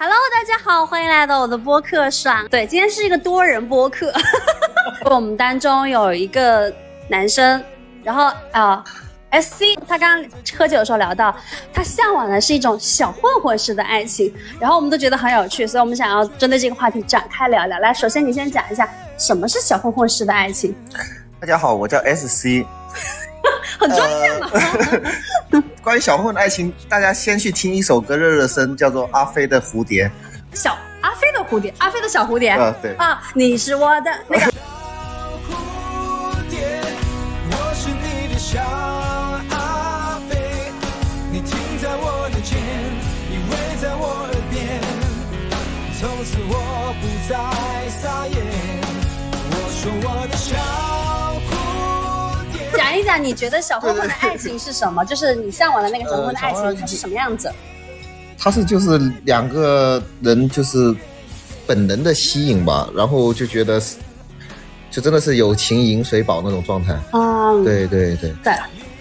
Hello，大家好，欢迎来到我的播客爽。对，今天是一个多人播客，我们当中有一个男生，然后啊、s C 他刚刚喝酒的时候聊到，他向往的是一种小混混式的爱情，然后我们都觉得很有趣，所以我们想要针对这个话题展开聊聊。来，首先你先讲一下什么是小混混式的爱情，大家好，我叫 SC。很专业嘛。关于小混混的爱情，大家先去听一首歌热热身，叫做《阿飞的蝴蝶》。小阿飞的蝴蝶，阿飞的小蝴蝶，啊对啊，你是我的那个。讲你觉得小混混的爱情是什么？就是你向往的那个小混混的爱情，呃它是什么样子？它是就是两个人就是本能的吸引吧，然后就觉得是就真的是友情饮水饱那种状态。嗯，对对对对。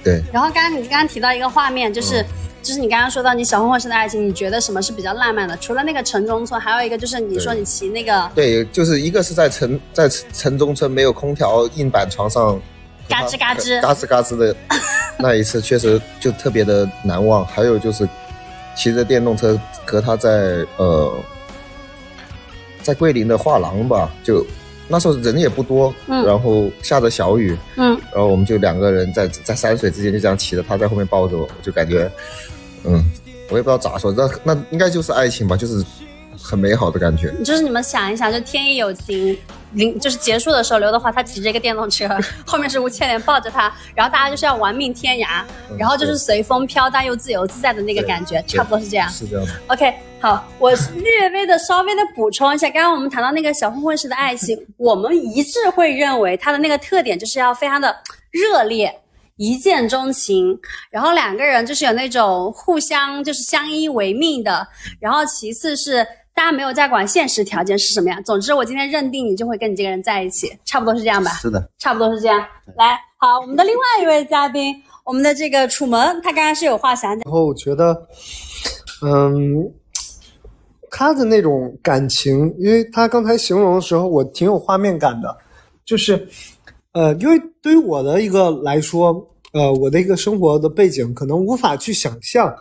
对，然后刚刚你刚刚提到一个画面，就是、嗯就是你刚刚说到你小混混式的爱情，你觉得什么是比较浪漫的？除了那个城中村，还有一个就是你说你骑那个对，就是一个是在城在城中村没有空调硬板床上，嘎吱嘎吱嘎吱嘎吱的 那一次，确实就特别的难忘。还有就是骑着电动车和他在呃在桂林的画廊吧，就那时候人也不多，嗯然后下着小雨，嗯，然后我们就两个人在在山水之间就这样骑着，他在后面抱着我，我就感觉，嗯，我也不知道咋说，那那应该就是爱情吧，就是很美好的感觉。就是你们想一想，就天意有情，临就是结束的时候，刘德华他骑着一个电动车，后面是吴倩莲抱着他，然后大家就是要玩命天涯，嗯然后就是随风飘荡又自由自在的那个感觉，差不多是这样。是这样的。OK，好，我略微的稍微的补充一下，刚刚我们谈到那个小混混式的爱情，我们一致会认为它的那个特点就是要非常的热烈。一见钟情，然后两个人就是有那种互相就是相依为命的，然后其次是大家没有在管现实条件是什么样。总之，我今天认定你就会跟你这个人在一起，差不多是这样吧？是的，差不多是这样。来，好，我们的另外一位嘉宾，我们的这个楚门，他刚刚是有话想讲。然后我觉得，嗯，他的那种感情，因为他刚才形容的时候，我挺有画面感的，就是，呃，因为对于我的一个来说，呃，我的一个生活的背景，可能无法去想象，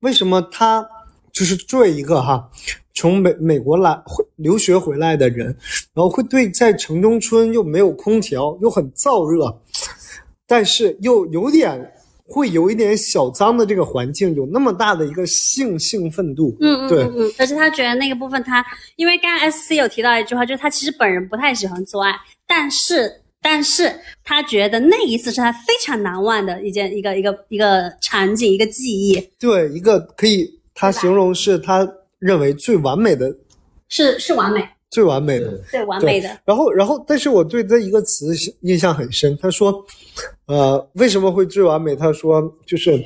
为什么他就是作为一个哈，从美美国来回留学回来的人，然后会对在城中村又没有空调，又很燥热，但是又有点会有一点小脏的这个环境，有那么大的一个性兴奋度，嗯嗯对。嗯嗯，而且他觉得那个部分他，因为刚刚 S C 有提到一句话，就是他其实本人不太喜欢做爱，但是但是他觉得那一次是他非常难忘的一件一个一个一个场景一个记忆，对，一个可以他形容是他认为最完美的、是是完美，最完美的。对完美的，然后，然后，但是我对这一个词印象很深。他说，呃，为什么会最完美？他说就是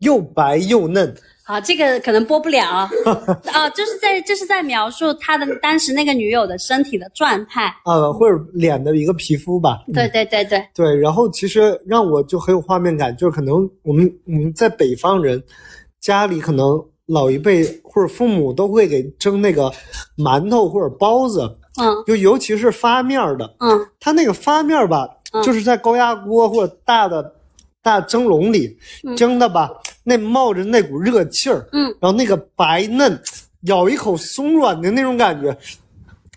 又白又嫩。好，这个可能播不了 啊，就是在就是在描述他的当时那个女友的身体的状态，啊，或者脸的一个皮肤吧，对对对对，对，然后其实让我就很有画面感，就是可能我们我们在北方人家里，可能老一辈或者父母都会给蒸那个馒头或者包子，嗯就尤其是发面儿的，嗯它那个发面儿吧，嗯就是在高压锅或者大的大蒸笼里蒸的吧，那冒着那股热气儿，嗯，然后那个白嫩，咬一口松软的那种感觉，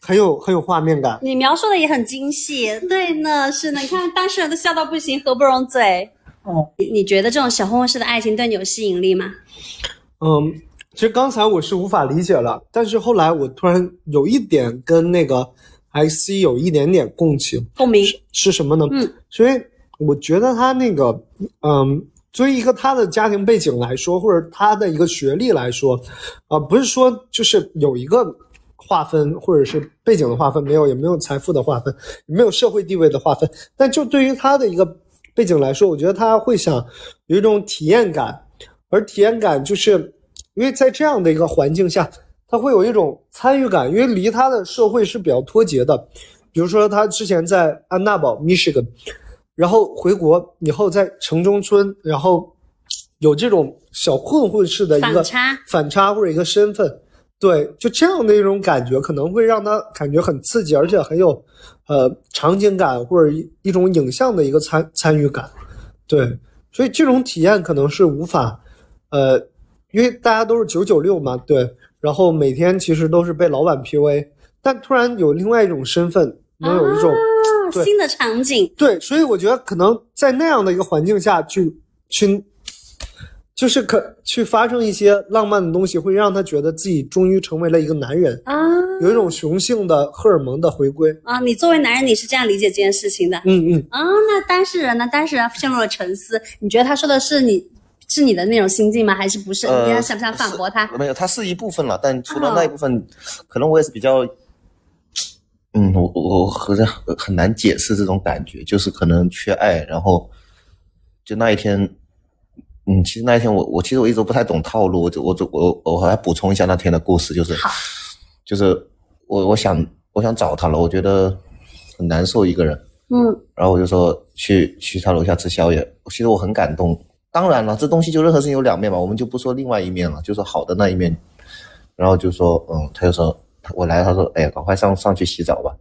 很有很有画面感。你描述的也很精细，对呢，是呢，你看当事人都笑到不行，合不拢嘴。哦，你你觉得这种小混混式的爱情对你有吸引力吗？嗯，其实刚才我是无法理解了，但是后来我突然有一点跟那个 IC 有一点点共情，共鸣，是什么呢？嗯，所以我觉得他那个，嗯，作为一个他的家庭背景来说，或者他的一个学历来说，啊、不是说就是有一个划分，或者是背景的划分，没有，也没有财富的划分，也没有社会地位的划分，但就对于他的一个背景来说，我觉得他会想有一种体验感，而体验感就是因为在这样的一个环境下，他会有一种参与感，因为离他的社会是比较脱节的。比如说，他之前在安娜堡 （Michigan），然后回国以后在城中村，然后有这种小混混式的一个反差反差或者一个身份。对，就这样的一种感觉，可能会让他感觉很刺激，而且很有呃场景感或者一一种影像的一个参参与感。对，所以这种体验可能是无法呃，因为大家都是九九六嘛，对，然后每天其实都是被老板 PUA，但突然有另外一种身份，能有一种、啊新的场景，对，所以我觉得可能在那样的一个环境下去去，就是可去发生一些浪漫的东西，会让他觉得自己终于成为了一个男人，啊有一种雄性的荷尔蒙的回归。啊！你作为男人，你是这样理解这件事情的嗯嗯，啊？那当事人呢？当事人陷入了沉思。你觉得他说的是你是你的那种心境吗？还是不是？呃你看想不想反驳他？没有，他是一部分了，但除了哦那一部分，可能我也是比较，嗯，我我我好像很很难解释这种感觉，就是可能缺爱，然后就那一天，嗯，其实那一天我我其实我一直不太懂套路，我就我就我我还补充一下那天的故事，就是就是我我想我想找他了，我觉得很难受一个人，嗯然后我就说去去他楼下吃宵夜，其实我很感动。当然了，这东西就任何事情有两面嘛，我们就不说另外一面了，就说好的那一面。然后就说，嗯，他就说我来了，他说，哎呀，赶快上上去洗澡吧。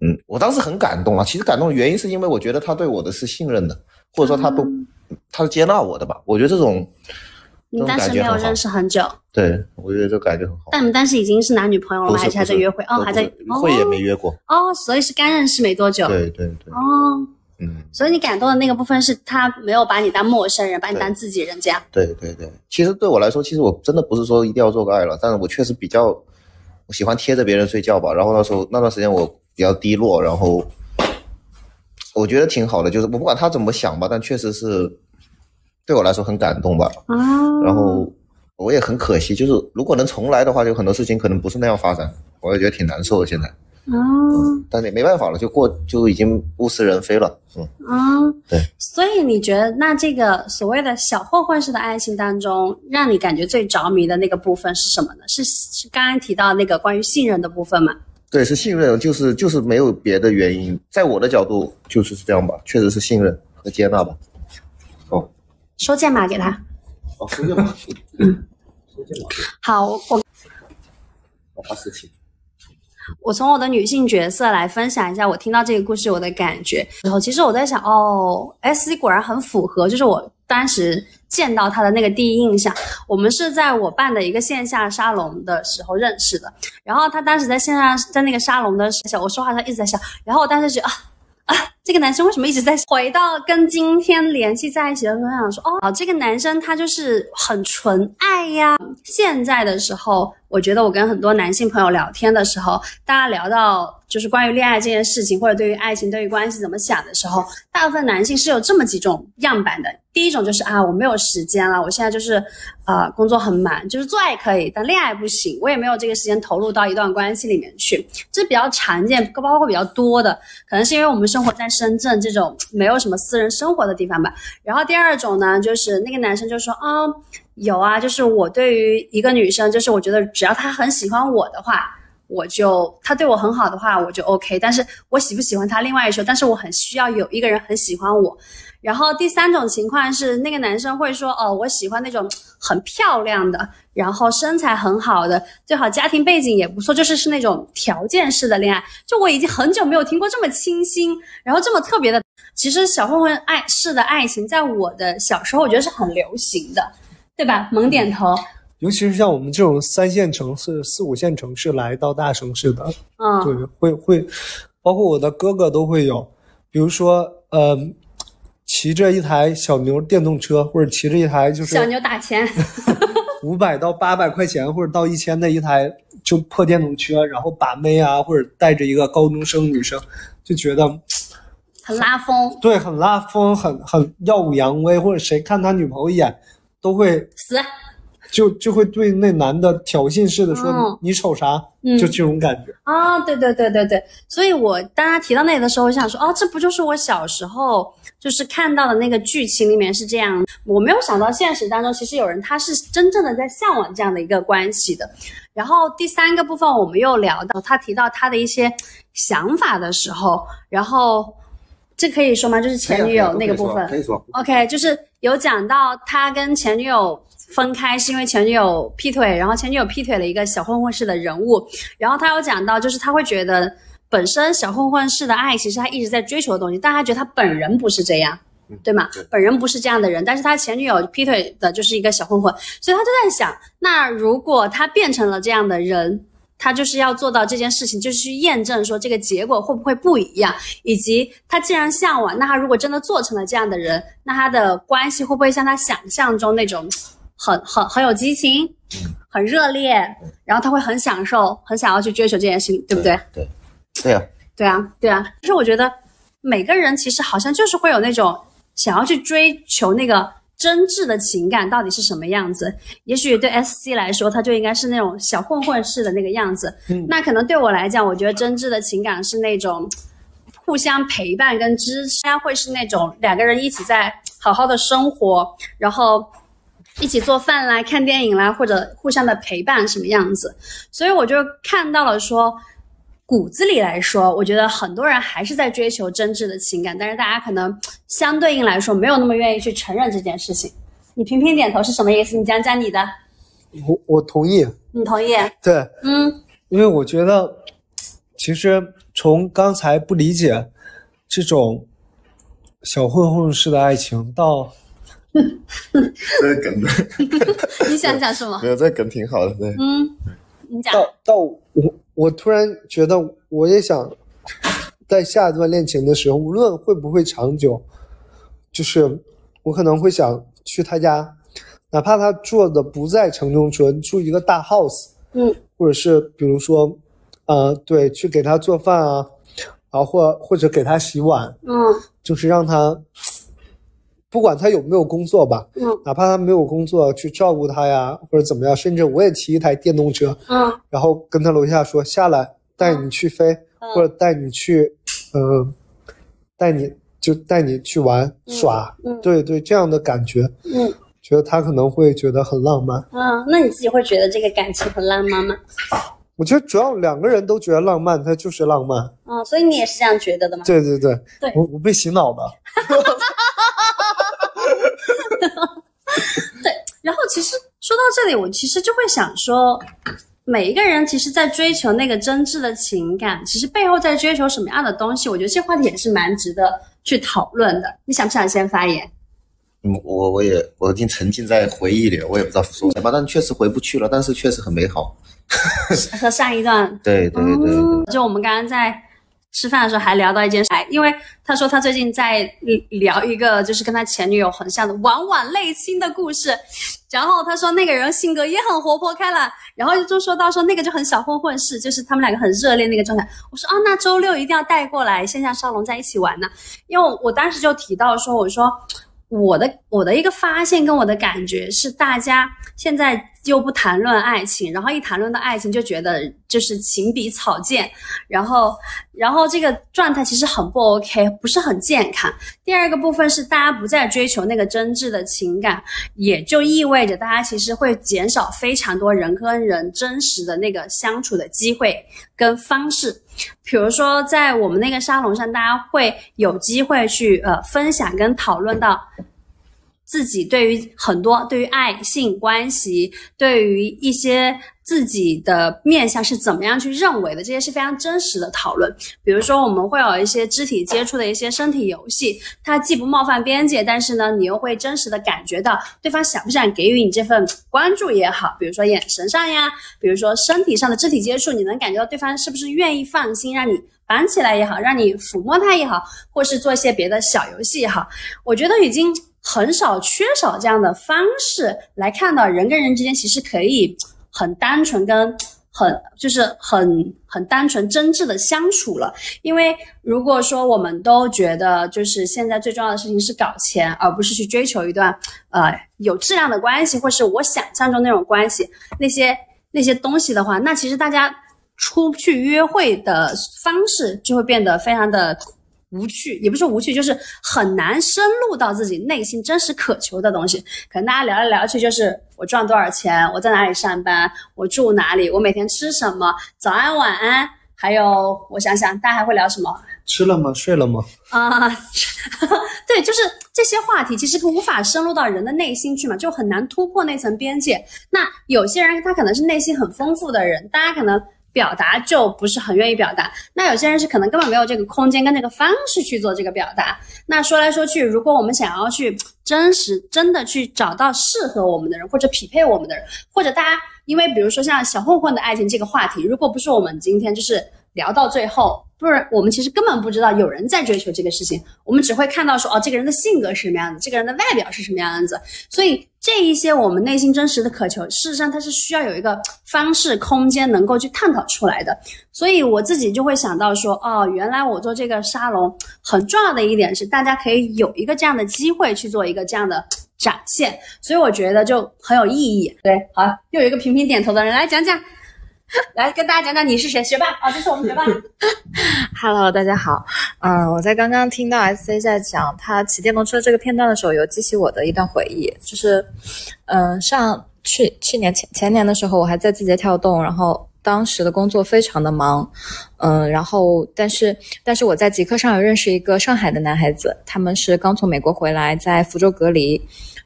嗯，我当时很感动啊。其实感动的原因是因为我觉得他对我的是信任的，或者说他不，他是接纳我的吧。我觉得这种这你种当时没有认。识很久，对，我觉得这感觉很好。但你们当时已经是男女朋友了吗？还不是还在约会？哦，还在会也没约过。哦，所以是刚认识没多久。对对对，哦，嗯。所以你感动的那个部分是他没有把你当陌生人，把你当自己人这样。对对对，其实对我来说，其实我真的不是说一定要做个爱了，但是我确实比较，我喜欢贴着别人睡觉吧。然后那时候那段时间我比较低落，然后我觉得挺好的，就是我不管他怎么想吧，但确实是对我来说很感动吧。啊，然后我也很可惜，就是如果能重来的话，就很多事情可能不是那样发展，我也觉得挺难受的现在。啊但是也没办法了，就过就已经物是人非了。嗯，啊，对。所以你觉得，那这个所谓的小混混式的爱情当中，让你感觉最着迷的那个部分是什么呢？是是刚刚提到那个关于信任的部分吗？对，是信任，就是就是没有别的原因，在我的角度就是这样吧，确实是信任和接纳吧。哦，收件码给他。哦，收件码。嗯，收件码，好，我我发事情。我从我的女性角色来分享一下我听到这个故事我的感觉。然后其实我在想，哦，S C 果然很符合，就是我当时见到他的那个第一印象。我们是在我办的一个线下沙龙的时候认识的，然后他当时在线上在那个沙龙的时候，我说话他一直在笑，然后我当时觉得啊。啊，这个男生为什么一直在回到跟今天联系在一起的时候，想说哦，这个男生他就是很纯爱呀。现在的时候，我觉得我跟很多男性朋友聊天的时候，大家聊到就是关于恋爱这件事情，或者对于爱情、对于关系怎么想的时候，大部分男性是有这么几种样板的。第一种就是啊，我没有时间了，我现在就是呃工作很忙，就是做爱可以，但恋爱不行，我也没有这个时间投入到一段关系里面去，这比较常见，包括比较多的，可能是因为我们生活在深圳这种 没有什么私人生活的地方吧。然后第二种呢，就是那个男生就说啊、有啊，就是我对于一个女生，就是我觉得只要她很喜欢我的话。我就他对我很好的话，我就 OK。但是我喜不喜欢他，另外一说。但是我很需要有一个人很喜欢我。然后第三种情况是，那个男生会说：“哦，我喜欢那种很漂亮的，然后身材很好的，最好家庭背景也不错，就是是那种条件式的恋爱。”就我已经很久没有听过这么清新，然后这么特别的。其实小混混爱式的爱情，在我的小时候，我觉得是很流行的，对吧？猛点头。尤其是像我们这种三线城市、四五线城市来到大城市的，嗯，对，会会，包括我的哥哥都会有，比如说，呃，骑着一台小牛电动车，或者骑着一台就是小牛打钱，五百到八百块钱，或者到一千的一台就破电动车，然后把妹啊，或者带着一个高中生女生，就觉得很拉风，对很拉风，很很耀武扬威，或者谁看他女朋友一眼都会死。就就会对那男的挑衅似的说、嗯你瞅啥，嗯就这种感觉。啊，对对对对对，所以我当他提到那里的时候，我想说，哦，这不就是我小时候就是看到的那个剧情里面是这样。我没有想到现实当中，其实有人他是真正的在向往这样的一个关系的。然后第三个部分，我们又聊到他提到他的一些想法的时候，然后这可以说吗？就是前女友那个部分，可以说。OK，就是有讲到他跟前女友分开是因为前女友劈腿，然后前女友劈腿了一个小混混式的人物，然后他有讲到，就是他会觉得本身小混混式的爱其实他一直在追求的东西，但他觉得他本人不是这样。对吗？本人不是这样的人，但是他前女友劈腿的就是一个小混混，所以他就在想，那如果他变成了这样的人，他就是要做到这件事情，就是去验证说这个结果会不会不一样，以及他既然向往，那他如果真的做成了这样的人，那他的关系会不会像他想象中那种很很很有激情，很热烈，然后他会很享受，很想要去追求这件事情，对不对？对，对啊，对啊，对啊。其实我觉得每个人其实好像就是会有那种想要去追求那个真挚的情感到底是什么样子。也许对 S C 来说，他就应该是那种小混混式的那个样子。嗯那可能对我来讲，我觉得真挚的情感是那种互相陪伴跟支持，会是那种两个人一起在好好的生活，然后。一起做饭啦、看电影啦，或者互相的陪伴什么样子，所以我就看到了说，骨子里来说，我觉得很多人还是在追求真挚的情感，但是大家可能相对应来说没有那么愿意去承认这件事情。你频频点头是什么意思？你讲讲你的，我我同意，你同意？对，嗯因为我觉得，其实从刚才不理解这种小混混式的爱情，到 这个梗，你想讲什么？没有这个梗挺好的，对，嗯，你讲。到到我我突然觉得，我也想在下一段恋情的时候，无论会不会长久，就是我可能会想去他家，哪怕他住的不在城中村，住一个大 house，嗯或者是比如说，呃，对，去给他做饭啊，然后或或者给他洗碗，嗯就是让他，不管他有没有工作吧，嗯哪怕他没有工作，去照顾他呀，或者怎么样，甚至我也骑一台电动车，嗯然后跟他楼下说下来，带你去飞，嗯或者带你去，嗯、带你就带你去玩耍，嗯对对，这样的感觉，嗯觉得他可能会觉得很浪漫。嗯，那你自己会觉得这个感情很浪漫吗？我觉得主要两个人都觉得浪漫，它就是浪漫。嗯，所以你也是这样觉得的吗？对对对，对我我被洗脑的。然后其实说到这里，我其实就会想说，每一个人其实，在追求那个真挚的情感，其实背后在追求什么样的东西？我觉得这话题也是蛮值得去讨论的。你想不想先发言？嗯，我我也我已经沉浸在回忆里了，我也不知道说什么，但确实回不去了，但是确实很美好。和上一段对对对对，嗯就我们刚刚在吃饭的时候还聊到一件事，因为他说他最近在聊一个就是跟他前女友很像的往往类亲的故事，然后他说那个人性格也很活泼开朗，然后就说到说那个就很小混混式，就是他们两个很热烈那个状态。我说啊，那周六一定要带过来线下沙龙在一起玩呢，因为我当时就提到说，我说。我的我的一个发现跟我的感觉是，大家现在又不谈论爱情，然后一谈论到爱情就觉得就是情比草贱，然后然后这个状态其实很不 OK，不是很健康。第二个部分是大家不再追求那个真挚的情感，也就意味着大家其实会减少非常多人跟人真实的那个相处的机会跟方式。比如说，在我们那个沙龙上，大家会有机会去呃分享跟讨论到自己对于很多对于爱性关系，对于一些自己的面向是怎么样去认为的，这些是非常真实的讨论。比如说，我们会有一些肢体接触的一些身体游戏，它既不冒犯边界，但是呢，你又会真实的感觉到对方想不想给予你这份关注也好，比如说眼神上呀，比如说身体上的肢体接触，你能感觉到对方是不是愿意放心让你绑起来也好，让你抚摸他也好，或是做一些别的小游戏也好，我觉得已经很少缺少这样的方式来看到人跟人之间其实可以很单纯跟很就是很很单纯真挚的相处了。因为如果说我们都觉得就是现在最重要的事情是搞钱，而不是去追求一段呃有质量的关系，或是我想象中那种关系，那些那些东西的话，那其实大家出去约会的方式就会变得非常的无趣，也不是无趣，就是很难深入到自己内心真实渴求的东西。可能大家聊来聊去就是我赚多少钱，我在哪里上班，我住哪里，我每天吃什么，早安晚安，还有我想想，大家还会聊什么？吃了吗？睡了吗？啊，对，就是这些话题其实无法深入到人的内心去嘛，就很难突破那层边界。那有些人他可能是内心很丰富的人，大家可能表达就不是很愿意表达。那有些人是可能根本没有这个空间跟这个方式去做这个表达。那说来说去，如果我们想要去真实真的去找到适合我们的人，或者匹配我们的人，或者大家因为比如说像小混混的爱情这个话题，如果不是我们今天就是聊到最后。不是我们其实根本不知道有人在追求这个事情，我们只会看到说哦，这个人的性格是什么样子，这个人的外表是什么样子。所以这一些我们内心真实的渴求，事实上它是需要有一个方式、空间能够去探讨出来的。所以我自己就会想到说，哦，原来我做这个沙龙很重要的一点是，大家可以有一个这样的机会去做一个这样的展现，所以我觉得就很有意义。对，好，又有一个频频点头的人来讲讲。来跟大家讲讲你是谁，学霸啊，这是我们学霸。Hello，大家好。嗯，我在刚刚听到 SC 在讲他骑电动车这个片段的时候，有激起我的一段回忆，就是，嗯，上去去年前前年的时候，我还在字节跳动，然后当时的工作非常的忙，嗯，然后但是但是我在极客上有认识一个上海的男孩子，他们是刚从美国回来，在福州隔离。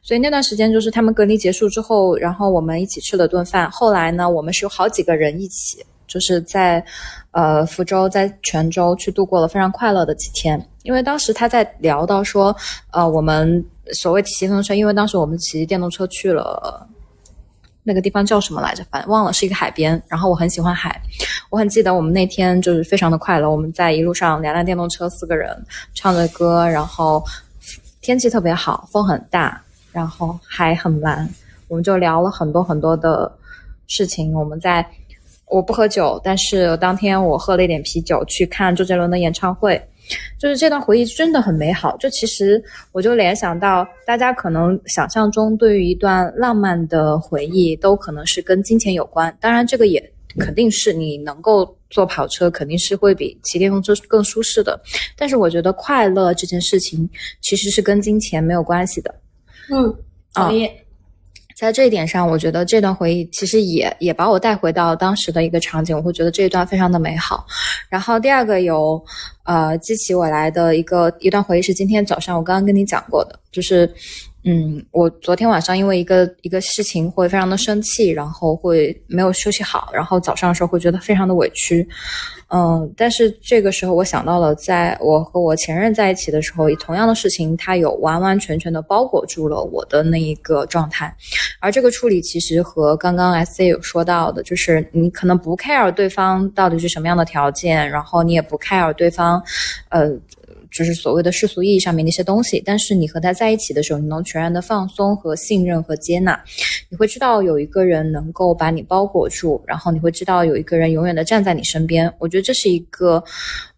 所以那段时间就是他们隔离结束之后，然后我们一起吃了顿饭。后来呢，我们是有好几个人一起，就是在呃福州、在泉州去度过了非常快乐的几天。因为当时他在聊到说，呃，我们所谓骑电动车，因为当时我们骑电动车去了那个地方叫什么来着？反正忘了，是一个海边。然后我很喜欢海，我很记得我们那天就是非常的快乐。我们在一路上两辆电动车，四个人唱着歌，然后天气特别好，风很大。然后还很蓝，我们就聊了很多很多的事情。我们在我不喝酒，但是当天我喝了一点啤酒去看周杰伦的演唱会，就是这段回忆真的很美好。就其实我就联想到，大家可能想象中对于一段浪漫的回忆，都可能是跟金钱有关。当然，这个也肯定是你能够坐跑车，肯定是会比骑电动车更舒适的。但是我觉得快乐这件事情其实是跟金钱没有关系的。嗯，同意。在这一点上，我觉得这段回忆其实也也把我带回到当时的一个场景，我会觉得这一段非常的美好。然后第二个有呃激起我来的一个一段回忆是今天早上我刚刚跟你讲过的，就是嗯，我昨天晚上因为一个一个事情会非常的生气，然后会没有休息好，然后早上的时候会觉得非常的委屈。嗯，但是这个时候我想到了，在我和我前任在一起的时候，同样的事情，他有完完全全的包裹住了我的那一个状态，而这个处理其实和刚刚 S C 有说到的，就是你可能不 care 对方到底是什么样的条件，然后你也不 care 对方，呃。就是所谓的世俗意义上面那些东西，但是你和他在一起的时候，你能全然的放松和信任和接纳，你会知道有一个人能够把你包裹住，然后你会知道有一个人永远的站在你身边。我觉得这是一个，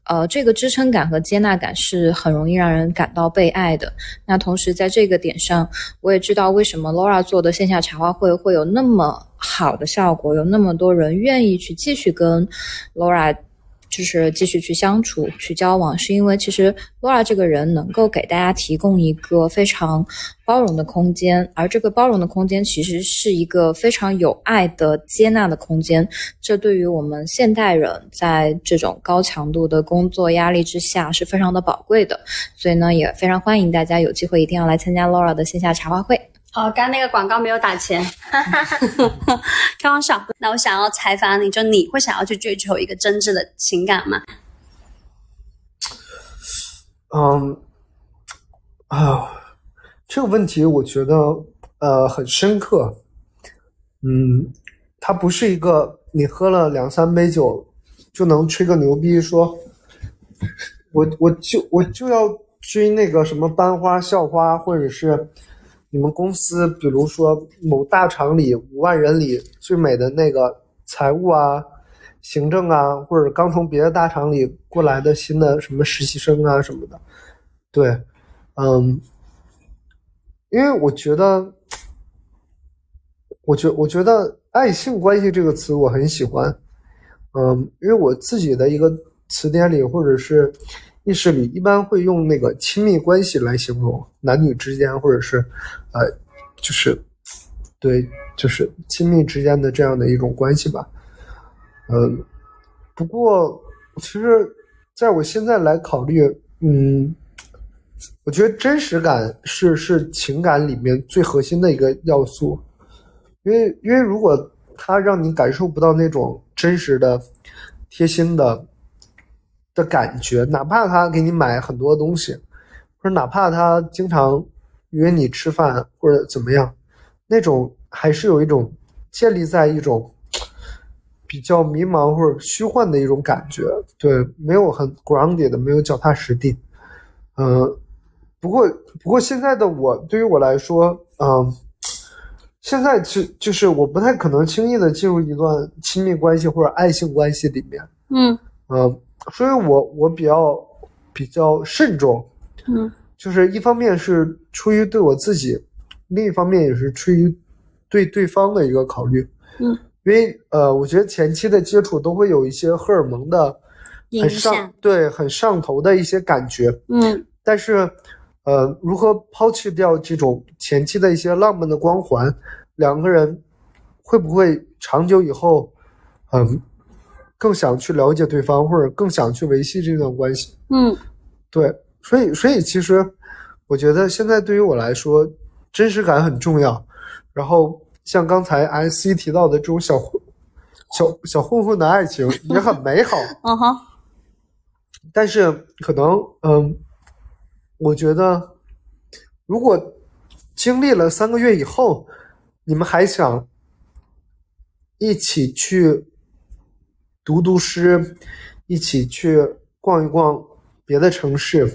呃，这个支撑感和接纳感是很容易让人感到被爱的。那同时在这个点上，我也知道为什么 Laura 做的线下茶话会会有那么好的效果，有那么多人愿意去继续跟 Laura。就是继续去相处、去交往，是因为其实 Laura 这个人能够给大家提供一个非常包容的空间，而这个包容的空间其实是一个非常有爱的接纳的空间。这对于我们现代人在这种高强度的工作压力之下是非常的宝贵的。所以呢，也非常欢迎大家有机会一定要来参加 Laura 的线下茶话会。好，刚刚那个广告没有打钱，开玩笑。那我想要采访你，就你会想要去追求一个真挚的情感吗？嗯，啊，这个问题我觉得呃很深刻。嗯，它不是一个你喝了两三杯酒就能吹个牛逼说，我我就我就要追那个什么班花校花，或者是你们公司，比如说某大厂里五万人里最美的那个财务啊、行政啊，或者刚从别的大厂里过来的新的什么实习生啊什么的。对，嗯，因为我觉得，我觉我觉得“爱性关系”这个词我很喜欢，嗯，因为我自己的一个词典里或者是意识里，一般会用那个亲密关系来形容男女之间，或者是呃，就是对，就是亲密之间的这样的一种关系吧。嗯，不过其实，在我现在来考虑，嗯，我觉得真实感是是情感里面最核心的一个要素，因为因为如果他让你感受不到那种真实的、贴心的的感觉，哪怕他给你买很多东西，或者哪怕他经常约你吃饭或者怎么样，那种还是有一种建立在一种比较迷茫或者虚幻的一种感觉，对，没有很 grounded 的，没有脚踏实地。嗯、不过不过现在的我对于我来说，嗯、现在就就是我不太可能轻易的进入一段亲密关系或者爱情关系里面，嗯嗯、所以我我比较比较慎重，嗯就是一方面是出于对我自己，另一方面也是出于对对方的一个考虑。嗯，因为呃，我觉得前期的接触都会有一些荷尔蒙的很上，对很上头的一些感觉，嗯但是呃，如何抛弃掉这种前期的一些浪漫的光环，两个人会不会长久以后，嗯、更想去了解对方，或者更想去维系这段关系？嗯对，所以所以其实我觉得现在对于我来说，真实感很重要。然后像刚才 S C 提到的这种小混小小混混的爱情也很美好，嗯哼，但是可能嗯，我觉得如果经历了三个月以后，你们还想一起去读读诗，一起去逛一逛别的城市，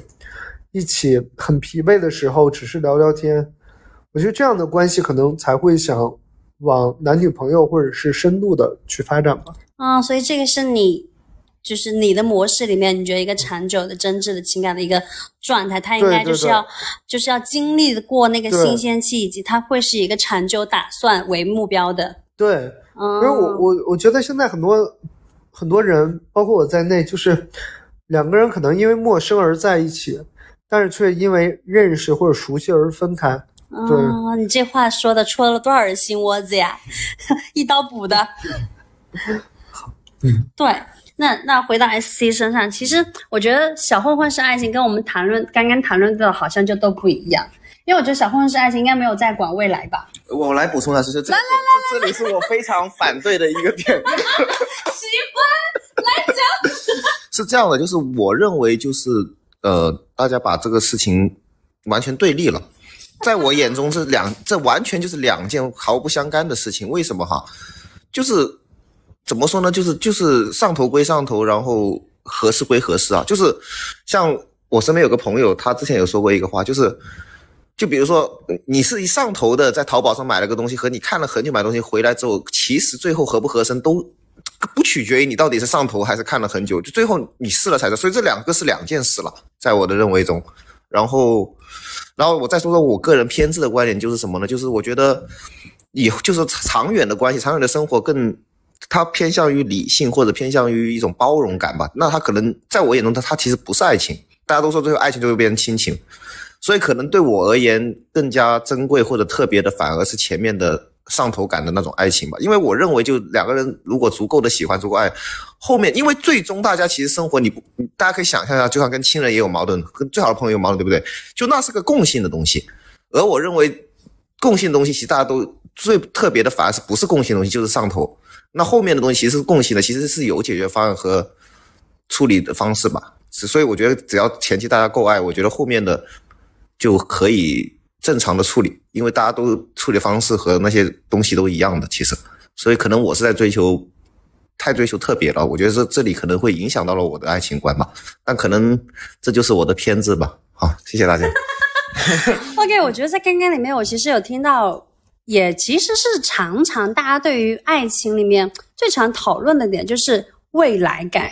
一起很疲惫的时候只是聊聊天，我觉得这样的关系可能才会想往男女朋友或者是深度的去发展吧。嗯，所以这个是你。就是你的模式里面，你觉得一个长久的、真挚的情感的一个状态，它应该就是要就是要经历过那个新鲜期，以及它会是一个长久打算为目标的。对，嗯，因为我我我觉得现在很多很多人，包括我在内，就是两个人可能因为陌生而在一起，但是却因为认识或者熟悉而分开。对哦，你这话说的戳了多少人心窝子呀？一刀补的。嗯，对。那那回到 S C 身上，其实我觉得小混混是爱情跟我们谈论刚刚谈论的好像就都不一样，因为我觉得小混混是爱情应该没有在管未来吧？我来补充一下，就是这来来来，这里是我非常反对的一个点。喜欢来讲。是这样的，就是我认为就是呃，大家把这个事情完全对立了。在我眼中，这两这完全就是两件毫不相干的事情。为什么哈？就是怎么说呢？就是就是上头归上头，然后合适归合适啊。就是像我身边有个朋友，他之前有说过一个话，就是就比如说你是一上头的，在淘宝上买了个东西，和你看了很久买东西回来之后，其实最后合不合身都不取决于你到底是上头还是看了很久，就最后你试了才知道。所以这两个是两件事了，在我的认为中。然后，然后我再说说我个人偏执的观点，就是什么呢？就是我觉得以就是长远的关系，长远的生活更。它偏向于理性或者偏向于一种包容感吧，那它可能在我眼中，它它其实不是爱情。大家都说最后爱情就会变成亲情，所以可能对我而言更加珍贵或者特别的，反而是前面的上头感的那种爱情吧。因为我认为，就两个人如果足够的喜欢、足够爱，后面因为最终大家其实生活你不，大家可以想象一下，就像跟亲人也有矛盾，跟最好的朋友有矛盾，对不对？就那是个共性的东西。而我认为，共性的东西其实大家都最特别的，反而是不是共性的东西，就是上头。那后面的东西其实是共性的，其实是有解决方案和处理的方式吧。所以我觉得只要前期大家够爱，我觉得后面的就可以正常的处理，因为大家都处理方式和那些东西都一样的，其实。所以可能我是在追求太追求特别了，我觉得这这里可能会影响到了我的爱情观吧，但可能这就是我的偏执吧。好，谢谢大家。OK，我觉得在刚刚里面，我其实有听到，也其实是常常大家对于爱情里面最常讨论的点就是未来感。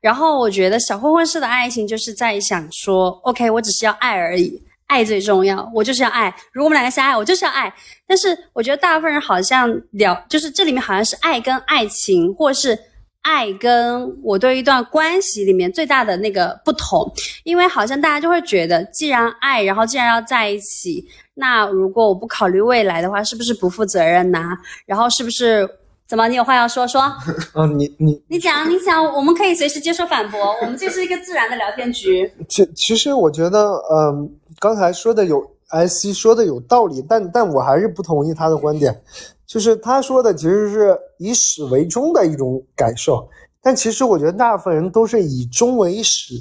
然后我觉得小混混式的爱情就是在想说，OK，我只是要爱而已，爱最重要，我就是要爱。如果我们两个相爱，我就是要爱。但是我觉得大部分人好像聊，就是这里面好像是爱跟爱情，或是爱跟我对一段关系里面最大的那个不同。因为好像大家就会觉得，既然爱，然后既然要在一起，那如果我不考虑未来的话，是不是不负责任呐、然后是不是怎么？你有话要说说？啊，你你你讲，你讲，我们可以随时接受反驳。我们这是一个自然的聊天局。其其实我觉得，嗯，刚才说的有 S C 说的有道理，但但我还是不同意他的观点，就是他说的其实是以始为终的一种感受，但其实我觉得大部分人都是以终为始，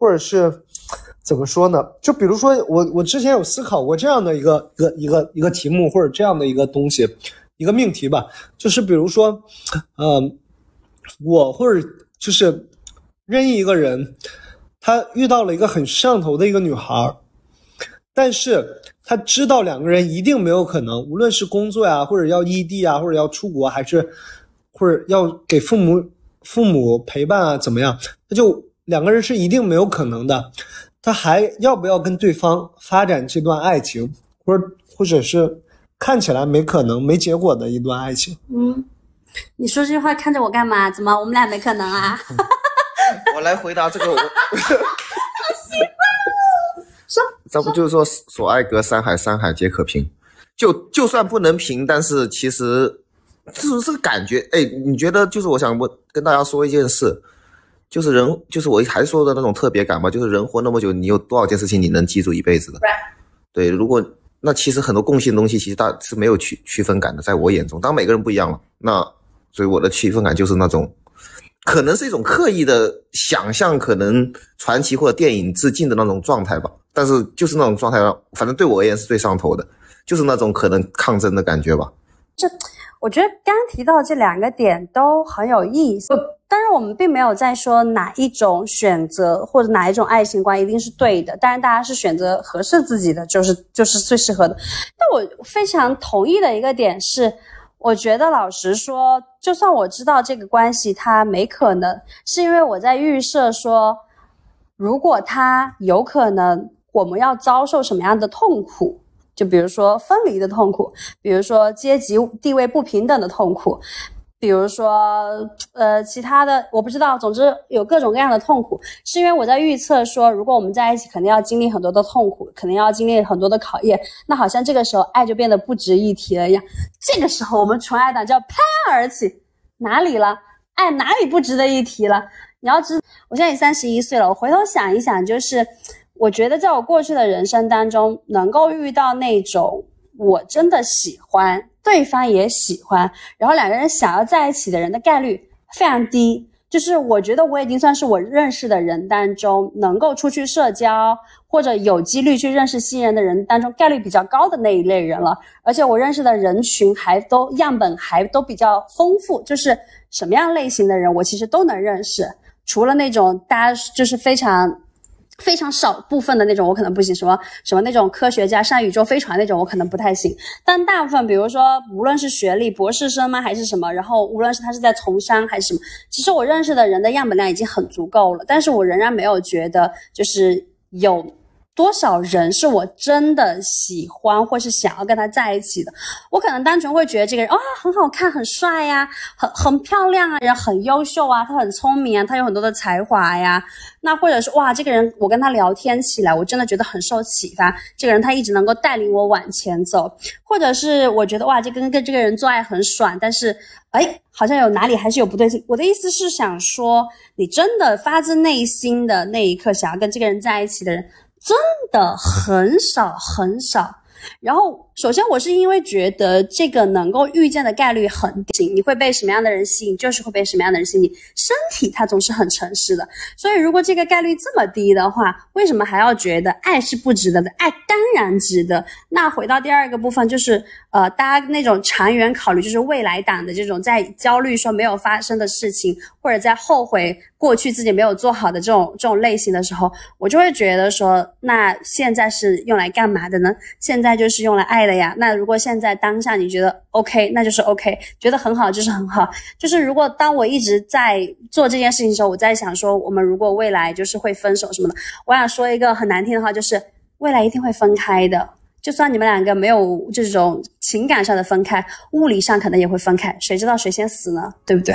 或者是怎么说呢？就比如说我我之前有思考过这样的一个一个一个一个题目或者这样的一个东西，一个命题吧，就是比如说，嗯、我或者就是任意一个人，他遇到了一个很上头的一个女孩儿，但是他知道两个人一定没有可能，无论是工作呀，或者要异地啊，或者要出国，还是或者要给父母父母陪伴啊，怎么样？他就两个人是一定没有可能的。他还要不要跟对方发展这段爱情，或者或者是看起来没可能、没结果的一段爱情？嗯，你说这句话看着我干嘛？怎么我们俩没可能啊？我来回答这个，我这不就是说所爱隔山海，山海皆可平？就就算不能平，但是其实就是这个感觉。哎，你觉得就是我想问跟大家说一件事，就是人就是我还说的那种特别感吧，就是人活那么久，你有多少件事情你能记住一辈子的？对，如果那其实很多共性的东西，其实大是没有区区分感的，在我眼中，当然每个人不一样了。那所以我的区分感就是那种，可能是一种刻意的想象，可能传奇或者电影致敬的那种状态吧。但是就是那种状态，反正对我而言是最上头的，就是那种可能抗争的感觉吧。这我觉得刚提到这两个点都很有意思，当然我们并没有在说哪一种选择或者哪一种爱情观一定是对的，当然大家是选择合适自己的，就是就是最适合的。但我非常同意的一个点是，我觉得老实说，就算我知道这个关系它没可能，是因为我在预设说，如果他有可能，我们要遭受什么样的痛苦。就比如说分离的痛苦，比如说阶级地位不平等的痛苦，比如说呃其他的我不知道，总之有各种各样的痛苦，是因为我在预测说，如果我们在一起，肯定要经历很多的痛苦，肯定要经历很多的考验，那好像这个时候爱就变得不值一提了一样。这个时候我们纯爱党就要拍案而起，哪里了？爱哪里不值得一提了？你要知，我现在也三十一岁了，我回头想一想，就是。我觉得在我过去的人生当中，能够遇到那种我真的喜欢，对方也喜欢，然后两个人想要在一起的人的概率非常低。就是我觉得我已经算是我认识的人当中能够出去社交或者有几率去认识新人的人当中概率比较高的那一类人了。而且我认识的人群还都样本还都比较丰富，就是什么样类型的人我其实都能认识，除了那种大家就是非常。非常少部分的那种我可能不行，什么什么那种科学家上宇宙飞船那种我可能不太行，但大部分比如说无论是学历博士生吗还是什么，然后无论是他是在从商还是什么，其实我认识的人的样本量已经很足够了，但是我仍然没有觉得就是有多少人是我真的喜欢或是想要跟他在一起的，我可能单纯会觉得这个人啊、很好看很帅呀，很很漂亮啊，人很优秀啊，他很聪明啊，他有很多的才华呀。那或者是哇，这个人我跟他聊天起来，我真的觉得很受启发。这个人他一直能够带领我往前走，或者是我觉得哇，这跟跟这个人做爱很爽，但是哎，好像有哪里还是有不对劲。我的意思是想说，你真的发自内心的那一刻想要跟这个人在一起的人，真的很少很少。然后，首先我是因为觉得这个能够遇见的概率很低，你会被什么样的人吸引，就是会被什么样的人吸引。身体它总是很诚实的，所以如果这个概率这么低的话，为什么还要觉得爱是不值得的？爱当然值得。那回到第二个部分，就是呃，大家那种长远考虑，就是未来党的这种在焦虑说没有发生的事情，或者在后悔过去自己没有做好的这种这种类型的时候，我就会觉得说，那现在是用来干嘛的呢？现在那就是用来爱的呀。那如果现在当下你觉得 OK，那就是 OK，觉得很好就是很好。就是如果当我一直在做这件事情的时候，我在想说，我们如果未来就是会分手什么的，我想说一个很难听的话，就是未来一定会分开的。就算你们两个没有这种情感上的分开，物理上可能也会分开，谁知道谁先死呢？对不对？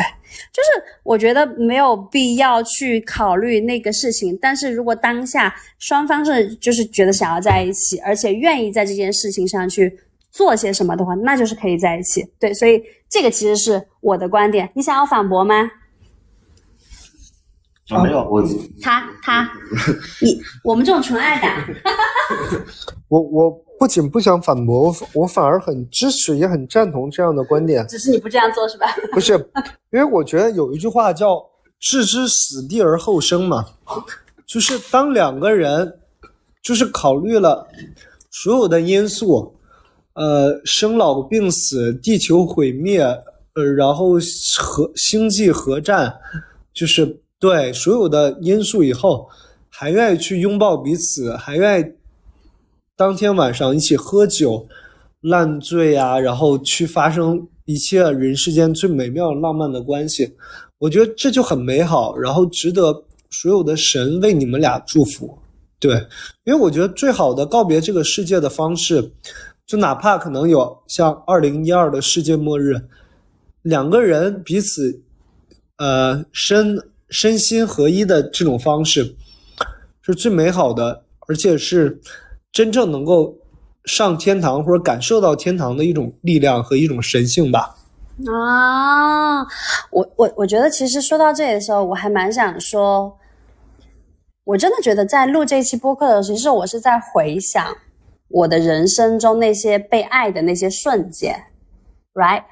就是我觉得没有必要去考虑那个事情，但是如果当下双方是就是觉得想要在一起，而且愿意在这件事情上去做些什么的话，那就是可以在一起。对，所以这个其实是我的观点。你想要反驳吗？啊，没有，我他他，你我们这种纯爱党，我我不仅不想反驳，我我反而很支持，也很赞同这样的观点。只是你不这样做是吧？不是，因为我觉得有一句话叫“置之死地而后生”嘛，就是当两个人就是考虑了所有的因素，呃，生老病死、地球毁灭，呃，然后核星际核战，就是对所有的因素以后，还愿意去拥抱彼此，还愿意当天晚上一起喝酒、烂醉啊，然后去发生一切人世间最美妙浪漫的关系，我觉得这就很美好，然后值得所有的神为你们俩祝福。对，因为我觉得最好的告别这个世界的方式，就哪怕可能有像二零一二的世界末日，两个人彼此呃身身心合一的这种方式，是最美好的，而且是真正能够上天堂或者感受到天堂的一种力量和一种神性吧。啊，我我我觉得其实说到这里的时候，我还蛮想说，我真的觉得在录这期播客的时候，其实我是在回想我的人生中那些被爱的那些瞬间，right？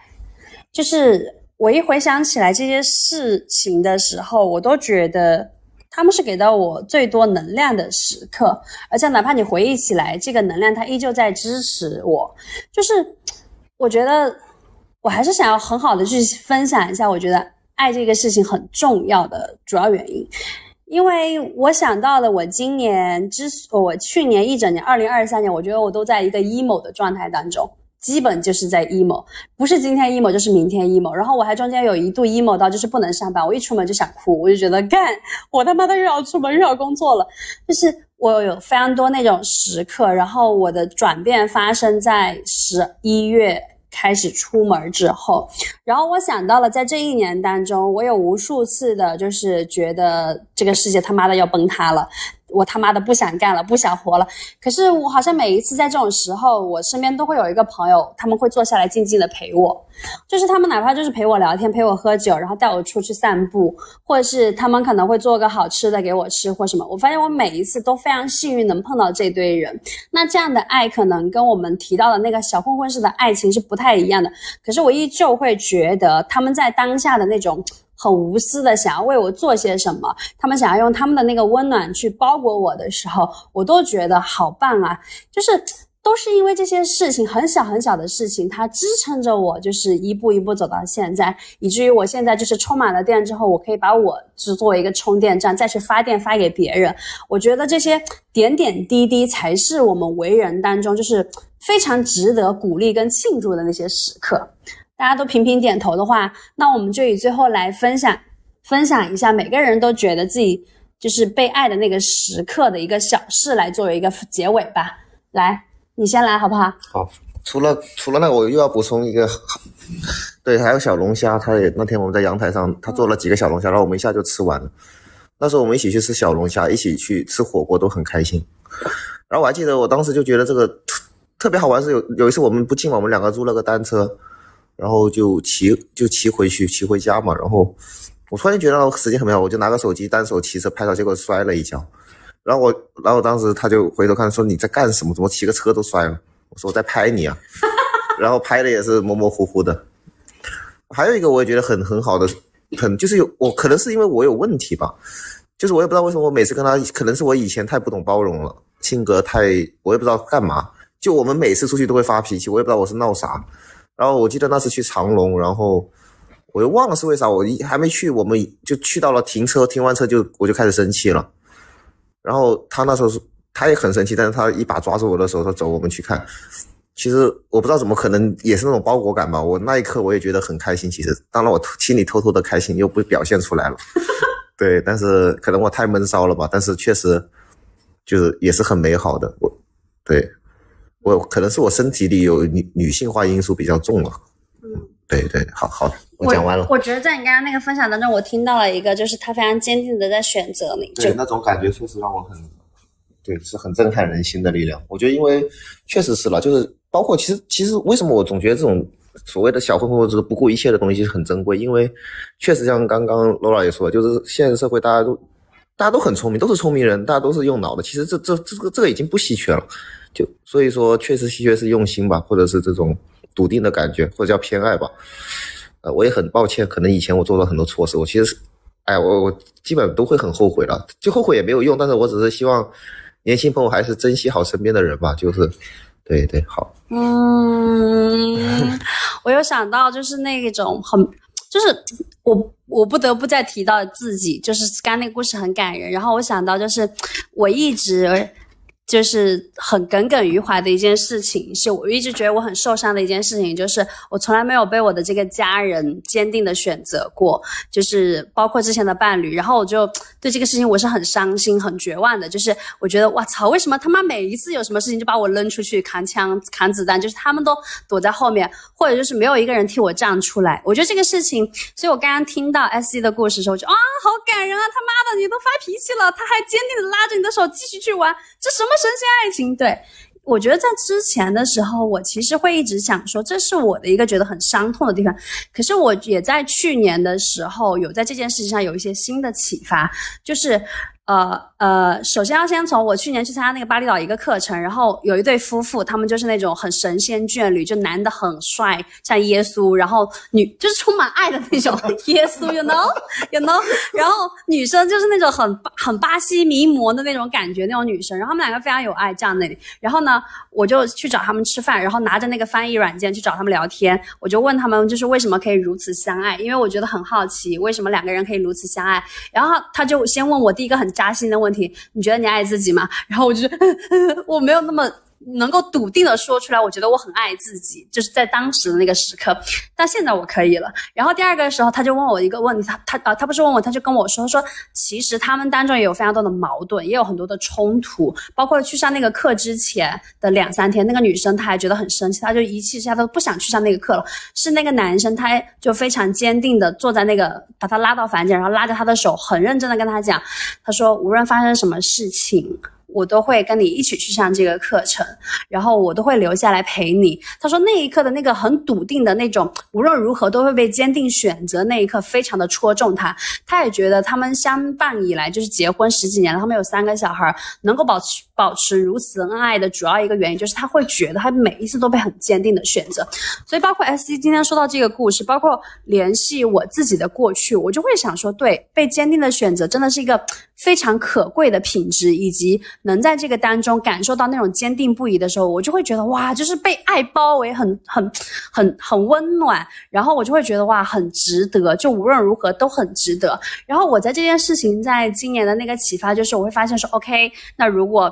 就是我一回想起来这些事情的时候，我都觉得他们是给到我最多能量的时刻，而且哪怕你回忆起来，这个能量它依旧在支持我。就是我觉得我还是想要很好的去分享一下，我觉得爱这个事情很重要的主要原因。因为我想到了，我今年之所我去年一整年，二零二三年，我觉得我都在一个 emo 的状态当中，基本就是在 emo，不是今天 emo 就是明天 emo。然后我还中间有一度 emo 到就是不能上班，我一出门就想哭，我就觉得干，我他妈的又要出门又要工作了，就是我有非常多那种时刻。然后我的转变发生在十一月。开始出门之后，然后我想到了，在这一年当中，我有无数次的，就是觉得这个世界他妈的要崩塌了，我他妈的不想干了，不想活了。可是我好像每一次在这种时候，我身边都会有一个朋友，他们会坐下来静静的陪我，就是他们哪怕就是陪我聊天，陪我喝酒，然后带我出去散步，或者是他们可能会做个好吃的给我吃或什么。我发现我每一次都非常幸运能碰到这堆人。那这样的爱可能跟我们提到的那个小混混式的爱情是不太一样的，可是我依旧会觉得他们在当下的那种。很无私的想要为我做些什么，他们想要用他们的那个温暖去包裹我的时候，我都觉得好棒啊！就是都是因为这些事情，很小很小的事情，它支撑着我，就是一步一步走到现在，以至于我现在就是充满了电之后，我可以把我只作为一个充电站，再去发电发给别人。我觉得这些点点滴滴才是我们为人当中就是非常值得鼓励跟庆祝的那些时刻。大家都频频点头的话，那我们就以最后来分享分享一下，每个人都觉得自己就是被爱的那个时刻的一个小事来作为一个结尾吧。来，你先来好不好？好，除了除了那个，我又要补充一个，对，还有小龙虾，他也那天我们在阳台上，他做了几个小龙虾，然后我们一下就吃完了。那时候我们一起去吃小龙虾，一起去吃火锅，都很开心。然后我还记得，我当时就觉得这个特别好玩，是有有一次我们不近嘛，我们两个租了个单车。然后就骑就骑回去，骑回家嘛。然后我突然觉得时间很美好，我就拿个手机单手骑车拍照，结果摔了一跤。然后我，然后当时他就回头看说你在干什么？怎么骑个车都摔了？我说我在拍你啊。然后拍的也是模模糊糊的。还有一个我也觉得很很好的，很就是有我可能是因为我有问题吧，就是我也不知道为什么我每次跟他，可能是我以前太不懂包容了，性格太我也不知道干嘛。就我们每次出去都会发脾气，我也不知道我是闹啥。然后我记得那次去长隆，然后我又忘了是为啥，我一还没去，我们就去到了停车，停完车就我就开始生气了。然后他那时候是他也很生气，但是他一把抓住我的手说：“走，我们去看。”其实我不知道怎么可能也是那种包裹感吧。我那一刻我也觉得很开心，其实当然我心里偷偷的开心，又不表现出来了。对，但是可能我太闷骚了吧。但是确实就是也是很美好的。我对。我可能是我身体里有女女性化因素比较重了，嗯，对对，好好，我讲完了。我觉得在你刚刚那个分享当中，我听到了一个，就是他非常坚定的在选择你，对，那种感觉确实让我很，对，是很震撼人心的力量。我觉得，因为确实是了，就是包括其实其实为什么我总觉得这种所谓的小混混或者是不顾一切的东西很珍贵，因为确实像刚刚 Laura 也说，就是现实社会大家都大家都很聪明，都是聪明人，大家都是用脑的，其实这这这个这个已经不稀缺了，就所以说确实稀缺是用心吧，或者是这种笃定的感觉，或者叫偏爱吧。呃，我也很抱歉，可能以前我做了很多错事，我其实是，哎，我我基本都会很后悔了，就后悔也没有用，但是我只是希望年轻朋友还是珍惜好身边的人吧，就是，对对，好，嗯，我有想到就是那种很，就是我我不得不再提到自己，就是刚刚那个故事很感人，然后我想到就是我一直。就是很耿耿于怀的一件事情，是我一直觉得我很受伤的一件事情，就是我从来没有被我的这个家人坚定的选择过，就是包括之前的伴侣，然后我就对这个事情我是很伤心、很绝望的，就是我觉得哇操，为什么他妈每一次有什么事情就把我扔出去扛枪、扛子弹，就是他们都躲在后面，或者就是没有一个人替我站出来。我觉得这个事情，所以我刚刚听到 S C 的故事的时候，就啊，好感人啊！他妈的，你都发脾气了，他还坚定的拉着你的手继续去玩，这什么？神仙爱情，对我觉得在之前的时候，我其实会一直想说，这是我的一个觉得很伤痛的地方。可是我也在去年的时候，有在这件事情上有一些新的启发，就是呃呃，首先要先从我去年去参加那个巴厘岛一个课程，然后有一对夫妇，他们就是那种很神仙眷侣，就男的很帅，像耶稣，然后女就是充满爱的那种耶稣，you know，you know，然后女生就是那种很很巴西迷魔的那种感觉，那种女生，然后他们两个非常有爱，这样那里，然后呢，我就去找他们吃饭，然后拿着那个翻译软件去找他们聊天，我就问他们就是为什么可以如此相爱，因为我觉得很好奇，为什么两个人可以如此相爱，然后他就先问我第一个很扎心的问题，你觉得你爱自己吗？然后我就 我没有那么。能够笃定的说出来，我觉得我很爱自己，就是在当时的那个时刻。但现在我可以了。然后第二个时候，他就问我一个问题，他他啊，他不是问我，他就跟我说说，其实他们当中也有非常多的矛盾，也有很多的冲突，包括去上那个课之前的两三天，那个女生她还觉得很生气，她就一气之下都不想去上那个课了。是那个男生，他就非常坚定的坐在那个，把他拉到房间，然后拉着他的手，很认真的跟他讲，他说无论发生什么事情。我都会跟你一起去上这个课程，然后我都会留下来陪你。他说那一刻的那个很笃定的那种，无论如何都会被坚定选择那一刻，非常的戳中他。他也觉得他们相伴以来就是结婚十几年了，他们有三个小孩，能够保持保持如此恩爱的主要一个原因就是他会觉得他每一次都被很坚定的选择。所以包括 S C 今天说到这个故事，包括联系我自己的过去，我就会想说，对，被坚定的选择真的是一个非常可贵的品质，以及。能在这个当中感受到那种坚定不移的时候，我就会觉得哇，就是被爱包围，很很很很温暖。然后我就会觉得哇，很值得，就无论如何都很值得。然后我在这件事情在今年的那个启发就是，我会发现说，OK，那如果。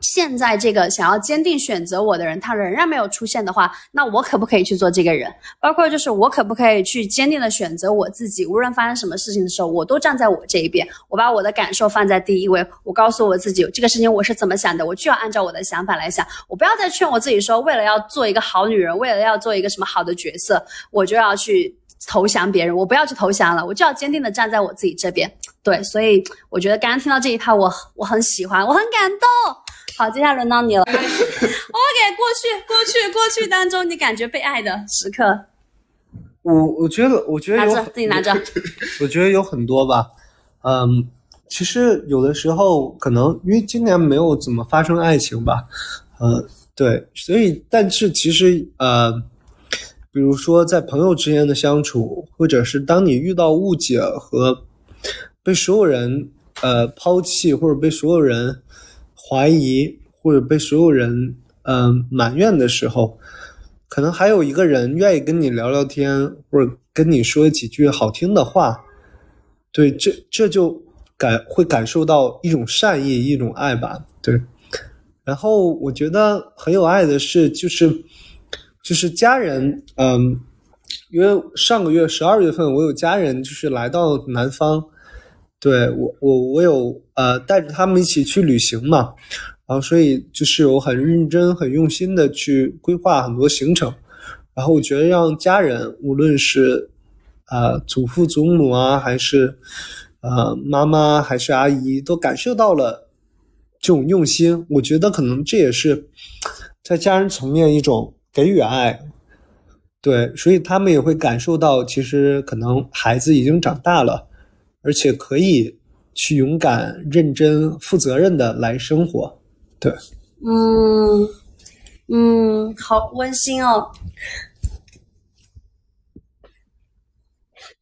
现在这个想要坚定选择我的人，他仍然没有出现的话，那我可不可以去做这个人？包括就是我可不可以去坚定的选择我自己？无论发生什么事情的时候，我都站在我这一边，我把我的感受放在第一位。我告诉我自己，这个事情我是怎么想的，我就要按照我的想法来想。我不要再劝我自己说，为了要做一个好女人，为了要做一个什么好的角色，我就要去投降别人。我不要去投降了，我就要坚定的站在我自己这边。对，所以我觉得刚刚听到这一趴，我我很喜欢，我很感动。好，接下来轮到你了。OK，过去、过去、过去当中你感觉被爱的时刻，我我觉得，我觉得有拿着自己拿着。我觉得有很多吧，嗯，其实有的时候可能因为今年没有怎么发生爱情吧，呃，对，所以但是其实呃，比如说在朋友之间的相处，或者是当你遇到误解和被所有人呃抛弃，或者被所有人怀疑，或者被所有人嗯、埋怨的时候，可能还有一个人愿意跟你聊聊天，或者跟你说几句好听的话，对，这这就感会感受到一种善意，一种爱吧，对。然后我觉得很有爱的是，就是就是家人，嗯，因为上个月十二月份我有家人就是来到南方，对我我我有呃带着他们一起去旅行嘛，然后所以就是我很认真、很用心的去规划很多行程，然后我觉得让家人，无论是呃祖父祖母啊，还是呃妈妈还是阿姨，都感受到了这种用心。我觉得可能这也是在家人层面一种给予爱。对，所以他们也会感受到，其实可能孩子已经长大了，而且可以去勇敢、认真、负责任的来生活。对，嗯嗯，好温馨哦。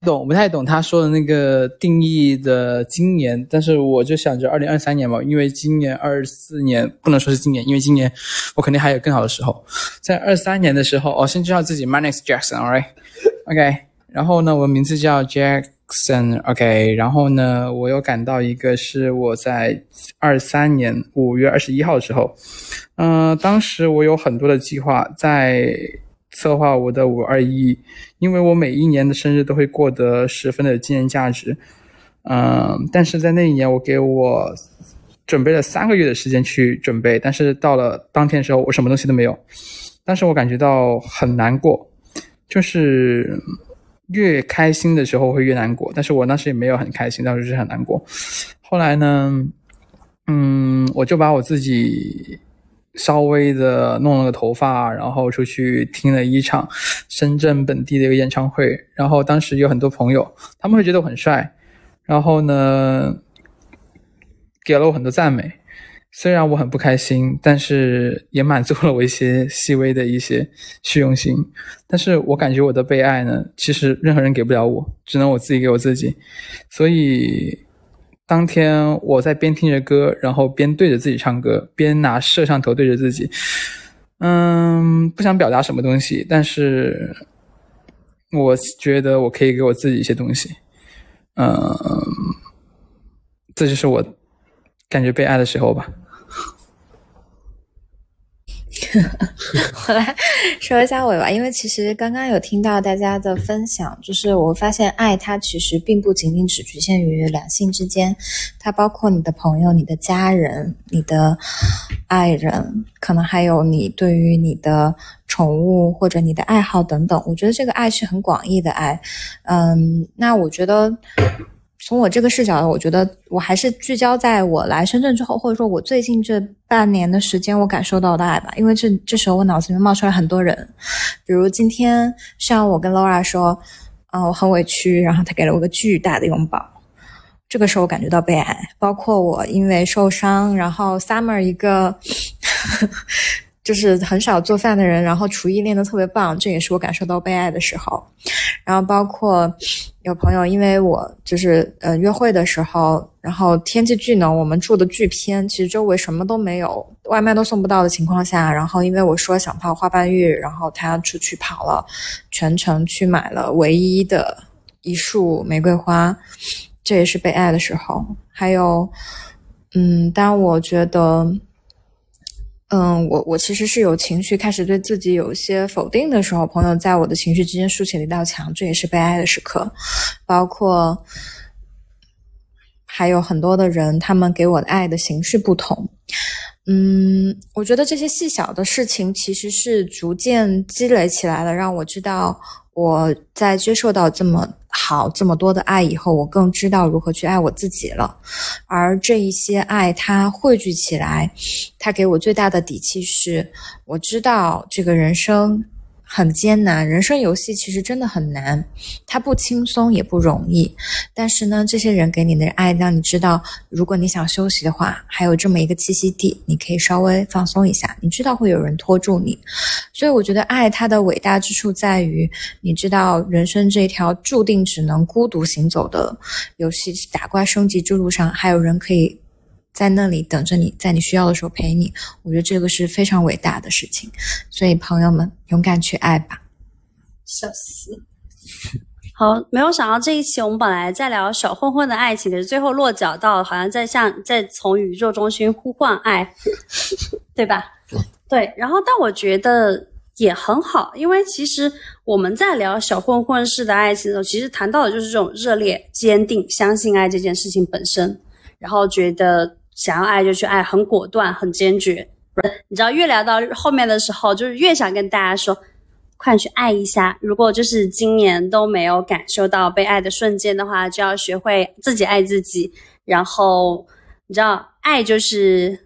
懂，我不太懂他说的那个定义的今年，但是我就想着二零二三年嘛，因为今年二四年不能说是今年，因为今年我肯定还有更好的时候，在二三年的时候，哦，先介绍自己，My name is Jackson，all right，OK，、然后呢，我名字叫 Jackson，OK，、然后呢，我有感到一个是我在二三年五月二十一号的时候，嗯、当时我有很多的计划在策划我的五二一，因为我每一年的生日都会过得十分的纪念价值。嗯，但是在那一年，我给我准备了三个月的时间去准备，但是到了当天的时候，我什么东西都没有。但是我感觉到很难过，就是越开心的时候会越难过，但是我当时也没有很开心，当时是很难过。后来呢，嗯，我就把我自己稍微的弄了个头发，然后出去听了一场深圳本地的一个演唱会。然后当时有很多朋友，他们会觉得我很帅，然后呢，给了我很多赞美。虽然我很不开心，但是也满足了我一些细微的一些虚荣心。但是我感觉我的被爱呢，其实任何人给不了我，只能我自己给我自己。所以当天我在边听着歌，然后边对着自己唱歌，边拿摄像头对着自己，嗯，不想表达什么东西，但是我觉得我可以给我自己一些东西，嗯，这就是我感觉被爱的时候吧。我来说一下我吧，因为其实刚刚有听到大家的分享，就是我发现爱它其实并不仅仅只局限于两性之间，它包括你的朋友、你的家人、你的爱人，可能还有你对于你的宠物或者你的爱好等等。我觉得这个爱是很广义的爱，嗯，那我觉得。从我这个视角，我觉得我还是聚焦在我来深圳之后，或者说我最近这半年的时间，我感受到的爱吧。因为这这时候我脑子里面冒出来很多人，比如今天像我跟 Laura 说，啊、我很委屈，然后他给了我个巨大的拥抱，这个时候我感觉到被爱。包括我因为受伤，然后 Summer 一个就是很少做饭的人，然后厨艺练得特别棒，这也是我感受到被爱的时候。然后包括有朋友，因为我就是呃约会的时候，然后天气巨冷，我们住的巨偏，其实周围什么都没有，外卖都送不到的情况下，然后因为我说想泡花瓣浴，然后他出去跑了全程去买了唯一的一束玫瑰花，这也是被爱的时候。还有，嗯，当我觉得。嗯，我我其实是有情绪，开始对自己有一些否定的时候，朋友在我的情绪之间竖起了一道墙，这也是悲哀的时刻。包括还有很多的人，他们给我的爱的形式不同。嗯，我觉得这些细小的事情其实是逐渐积累起来了，让我知道我在接受到这么好这么多的爱以后，我更知道如何去爱我自己了。而这一些爱，它汇聚起来，它给我最大的底气是，我知道这个人生很艰难，人生游戏其实真的很难，它不轻松也不容易。但是呢，这些人给你的爱，让你知道，如果你想休息的话，还有这么一个栖息地，你可以稍微放松一下。你知道会有人拖住你，所以我觉得爱它的伟大之处在于，你知道人生这条注定只能孤独行走的游戏打怪升级之路上，还有人可以。在那里等着你，在你需要的时候陪你，我觉得这个是非常伟大的事情。所以朋友们，勇敢去爱吧。笑死。好，没有想到这一期我们本来在聊小混混的爱情，可是最后落脚到好像在向在从宇宙中心呼唤爱，对吧？对，然后但我觉得也很好，因为其实我们在聊小混混式的爱情的时候，其实谈到的就是这种热烈、坚定、相信爱这件事情本身，然后觉得想要爱就去爱，很果断、很坚决。你知道，越聊到后面的时候，就是越想跟大家说，快去爱一下。如果就是今年都没有感受到被爱的瞬间的话，就要学会自己爱自己。然后你知道，爱就是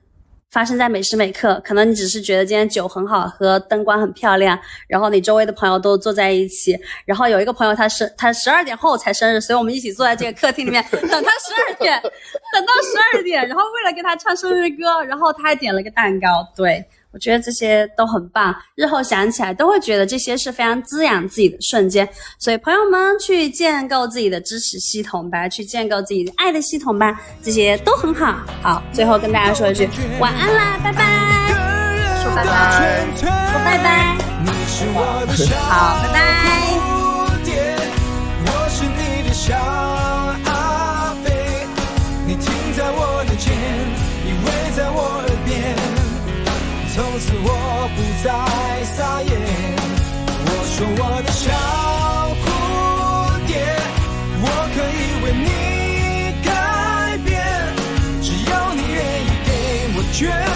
发生在每时每刻，可能你只是觉得今天酒很好喝，灯光很漂亮，然后你周围的朋友都坐在一起，然后有一个朋友他是他十二点后才生日，所以我们一起坐在这个客厅里面等他十二点，等到十二点，然后为了给他唱生日歌，然后他还点了个蛋糕，对。我觉得这些都很棒，日后想起来都会觉得这些是非常滋养自己的瞬间。所以朋友们去建构自己的支持系统吧，去建构自己的爱的系统吧，这些都很好。好，最后跟大家说一句晚安啦，拜拜，说拜拜，说拜拜，好，拜拜。在撒野我说我的小蝴蝶我可以为你改变只要你愿意给我绝